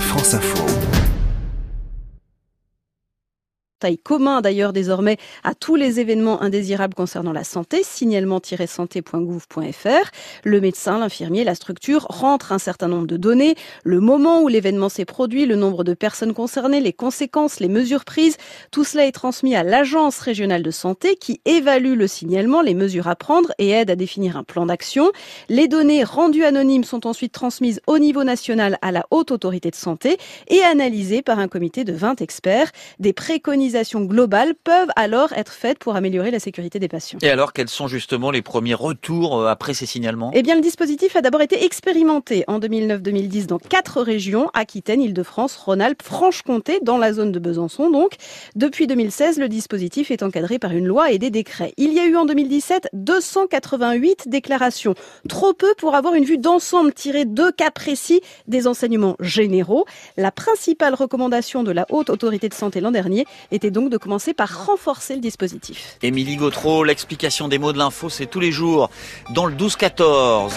France Info commun d'ailleurs désormais à tous les événements indésirables concernant la santé, signalement-santé.gouv.fr. Le médecin, l'infirmier, la structure rentrent un certain nombre de données, le moment où l'événement s'est produit, le nombre de personnes concernées, les conséquences, les mesures prises. Tout cela est transmis à l'agence régionale de santé qui évalue le signalement, les mesures à prendre et aide à définir un plan d'action. Les données rendues anonymes sont ensuite transmises au niveau national à la haute autorité de santé et analysées par un comité de 20 experts. Des préconisations globales peuvent alors être faites pour améliorer la sécurité des patients. Et alors, quels sont justement les premiers retours euh, après ces signalements? Eh bien, le dispositif a d'abord été expérimenté en 2009-2010 dans quatre régions, Aquitaine, Île-de-France, Rhône-Alpes, Franche-Comté, dans la zone de Besançon donc. Depuis 2016, le dispositif est encadré par une loi et des décrets. Il y a eu en 2017 288 déclarations, trop peu pour avoir une vue d'ensemble tirée de cas précis des enseignements généraux. La principale recommandation de la haute autorité de santé l'an dernier était donc de commencer par renforcer le dispositif. Émilie Gautreau, l'explication des mots de l'info, c'est tous les jours dans le 12-14.